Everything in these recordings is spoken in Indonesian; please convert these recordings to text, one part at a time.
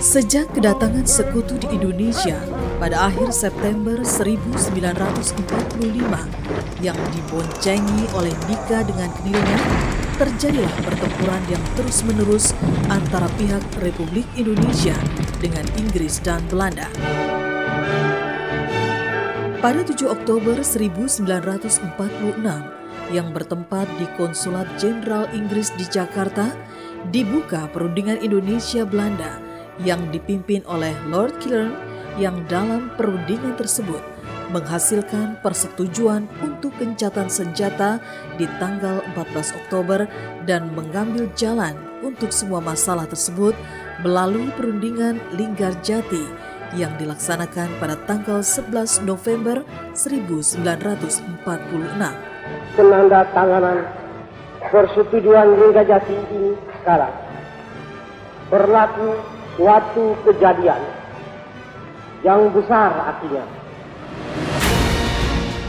Sejak kedatangan sekutu di Indonesia pada akhir September 1945 yang diboncengi oleh Nika dengan Knilnya, terjadilah pertempuran yang terus-menerus antara pihak Republik Indonesia dengan Inggris dan Belanda. Pada 7 Oktober 1946 yang bertempat di Konsulat Jenderal Inggris di Jakarta, dibuka perundingan Indonesia-Belanda yang dipimpin oleh Lord Killer yang dalam perundingan tersebut menghasilkan persetujuan untuk gencatan senjata di tanggal 14 Oktober dan mengambil jalan untuk semua masalah tersebut melalui perundingan Linggarjati yang dilaksanakan pada tanggal 11 November 1946. Penanda persetujuan Linggarjati ini sekarang berlaku suatu kejadian yang besar artinya.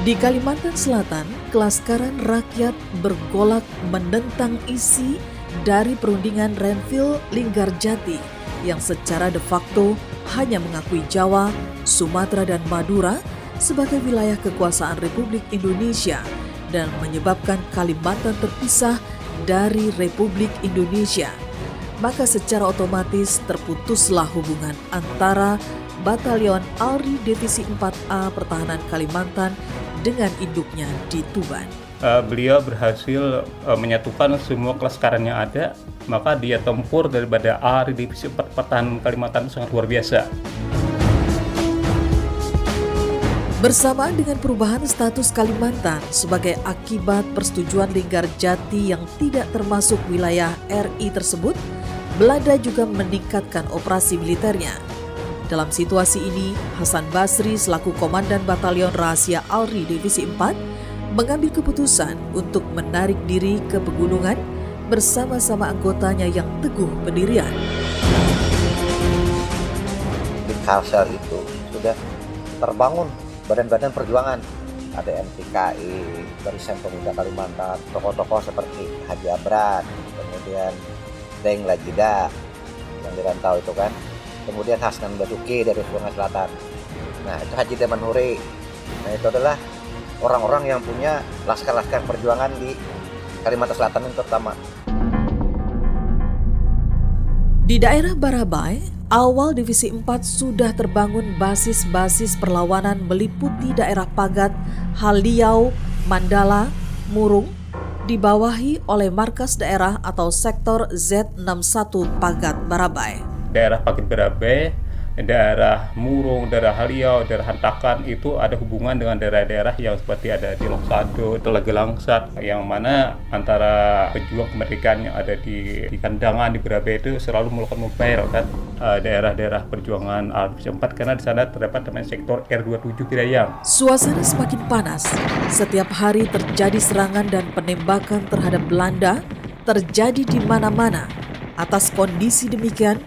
Di Kalimantan Selatan, kelaskaran rakyat bergolak menentang isi dari perundingan Renville Linggarjati yang secara de facto hanya mengakui Jawa, Sumatera, dan Madura sebagai wilayah kekuasaan Republik Indonesia dan menyebabkan Kalimantan terpisah dari Republik Indonesia maka secara otomatis terputuslah hubungan antara Batalion Alri Divisi 4A Pertahanan Kalimantan dengan induknya di Tuban. Uh, beliau berhasil uh, menyatukan semua kelas karan yang ada, maka dia tempur daripada Alri Divisi 4 Pertahanan Kalimantan sangat luar biasa. Bersamaan dengan perubahan status Kalimantan sebagai akibat persetujuan Linggar Jati yang tidak termasuk wilayah RI tersebut, Belanda juga meningkatkan operasi militernya. Dalam situasi ini, Hasan Basri selaku Komandan Batalion Rahasia Alri Divisi 4 mengambil keputusan untuk menarik diri ke pegunungan bersama-sama anggotanya yang teguh pendirian. Di Kalsel itu sudah terbangun badan-badan perjuangan ada MTKI, Barisan Pemuda Kalimantan, tokoh-tokoh seperti Haji Abrat, kemudian Deng Lajida yang dirantau itu kan. Kemudian Hasnan Basuki dari Sungai Selatan. Nah itu Haji Deman Huri. Nah itu adalah orang-orang yang punya laskar-laskar perjuangan di Kalimantan Selatan yang terutama. Di daerah Barabai, awal Divisi 4 sudah terbangun basis-basis perlawanan meliputi daerah Pagat, Haliau, Mandala, Murung, dibawahi oleh markas daerah atau sektor Z61 Pagat Barabai. Daerah Pagat Barabai daerah Murung, daerah Haliau, daerah Hantakan itu ada hubungan dengan daerah-daerah yang seperti ada di Longsado, Telaga Langsat, yang mana antara pejuang kemerdekaan yang ada di, di kandangan di Berabe itu selalu melakukan mobile kan uh, daerah-daerah perjuangan Alpes 4 karena di sana terdapat namanya sektor R27 Pidayang. Suasana semakin panas. Setiap hari terjadi serangan dan penembakan terhadap Belanda terjadi di mana-mana. Atas kondisi demikian,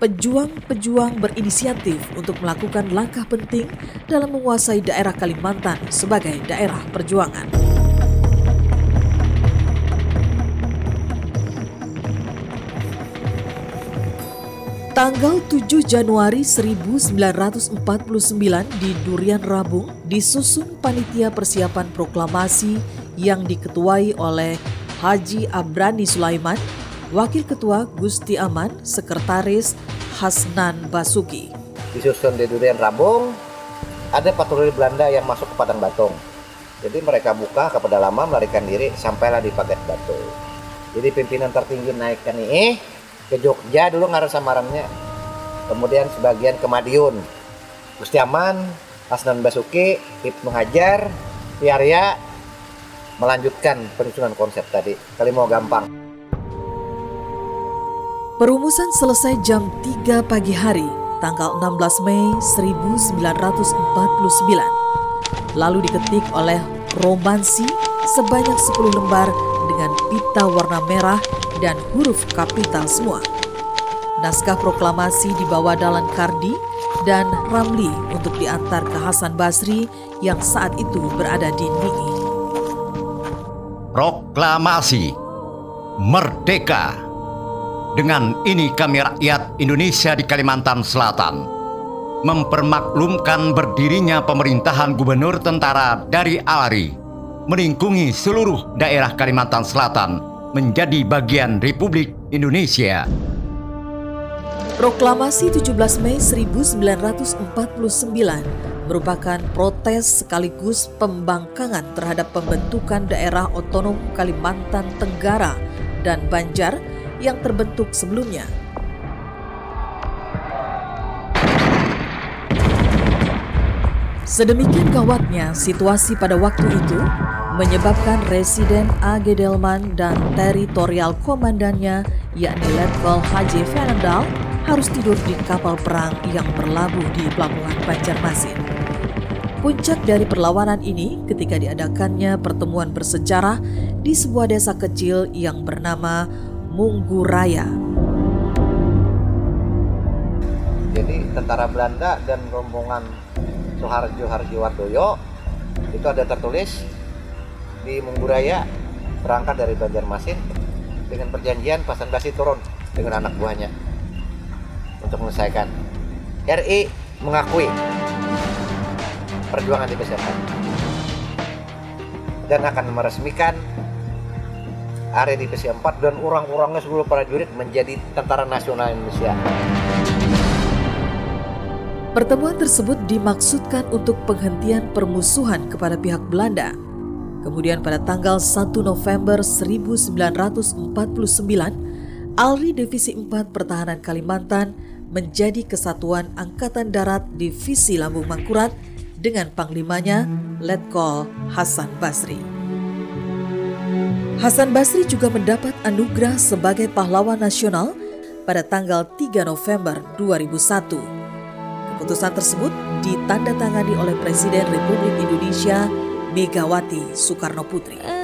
pejuang-pejuang berinisiatif untuk melakukan langkah penting dalam menguasai daerah Kalimantan sebagai daerah perjuangan. Tanggal 7 Januari 1949 di Durian Rabung disusun panitia persiapan proklamasi yang diketuai oleh Haji Abrani Sulaiman Wakil Ketua Gusti Aman, Sekretaris Hasnan Basuki. Disusun di Durian Rabung, ada patroli Belanda yang masuk ke Padang Batong. Jadi mereka buka ke pedalaman, melarikan diri, sampailah di Pagat Batu. Jadi pimpinan tertinggi naikkan ini ke Jogja dulu ngaruh samarannya. Kemudian sebagian ke Madiun. Gusti Aman, Hasnan Basuki, Ibnu Hajar, Piarya melanjutkan penyusunan konsep tadi. Kali mau gampang. Perumusan selesai jam 3 pagi hari, tanggal 16 Mei 1949. Lalu diketik oleh romansi sebanyak 10 lembar dengan pita warna merah dan huruf kapital semua. Naskah proklamasi dibawa Dalan Kardi dan Ramli untuk diantar ke Hasan Basri yang saat itu berada di Ningi. Proklamasi Merdeka Dengan ini kami rakyat Indonesia di Kalimantan Selatan mempermaklumkan berdirinya pemerintahan gubernur tentara dari Alari melingkungi seluruh daerah Kalimantan Selatan menjadi bagian Republik Indonesia. Proklamasi 17 Mei 1949 merupakan protes sekaligus pembangkangan terhadap pembentukan daerah otonom Kalimantan Tenggara dan Banjar yang terbentuk sebelumnya. Sedemikian gawatnya situasi pada waktu itu menyebabkan Residen A. Delman dan teritorial komandannya yakni Letkol Haji Fernandal harus tidur di kapal perang yang berlabuh di pelabuhan Banjarmasin. Puncak dari perlawanan ini ketika diadakannya pertemuan bersejarah di sebuah desa kecil yang bernama Mungguraya. Jadi tentara Belanda dan rombongan Soeharjo Harjiwardoyo itu ada tertulis di Mungguraya berangkat dari Banjarmasin dengan perjanjian Pasan Basi turun dengan anak buahnya untuk menyelesaikan. RI mengakui perjuangan di kesehatan dan akan meresmikan area di 4 dan orang-orangnya seluruh prajurit menjadi tentara nasional Indonesia. Pertemuan tersebut dimaksudkan untuk penghentian permusuhan kepada pihak Belanda. Kemudian pada tanggal 1 November 1949, Alri Divisi 4 Pertahanan Kalimantan menjadi kesatuan Angkatan Darat Divisi Lambung Mangkurat dengan panglimanya Letkol Hasan Basri. Hasan Basri juga mendapat anugerah sebagai pahlawan nasional pada tanggal 3 November 2001. Keputusan tersebut ditandatangani oleh Presiden Republik Indonesia Megawati Soekarno Putri.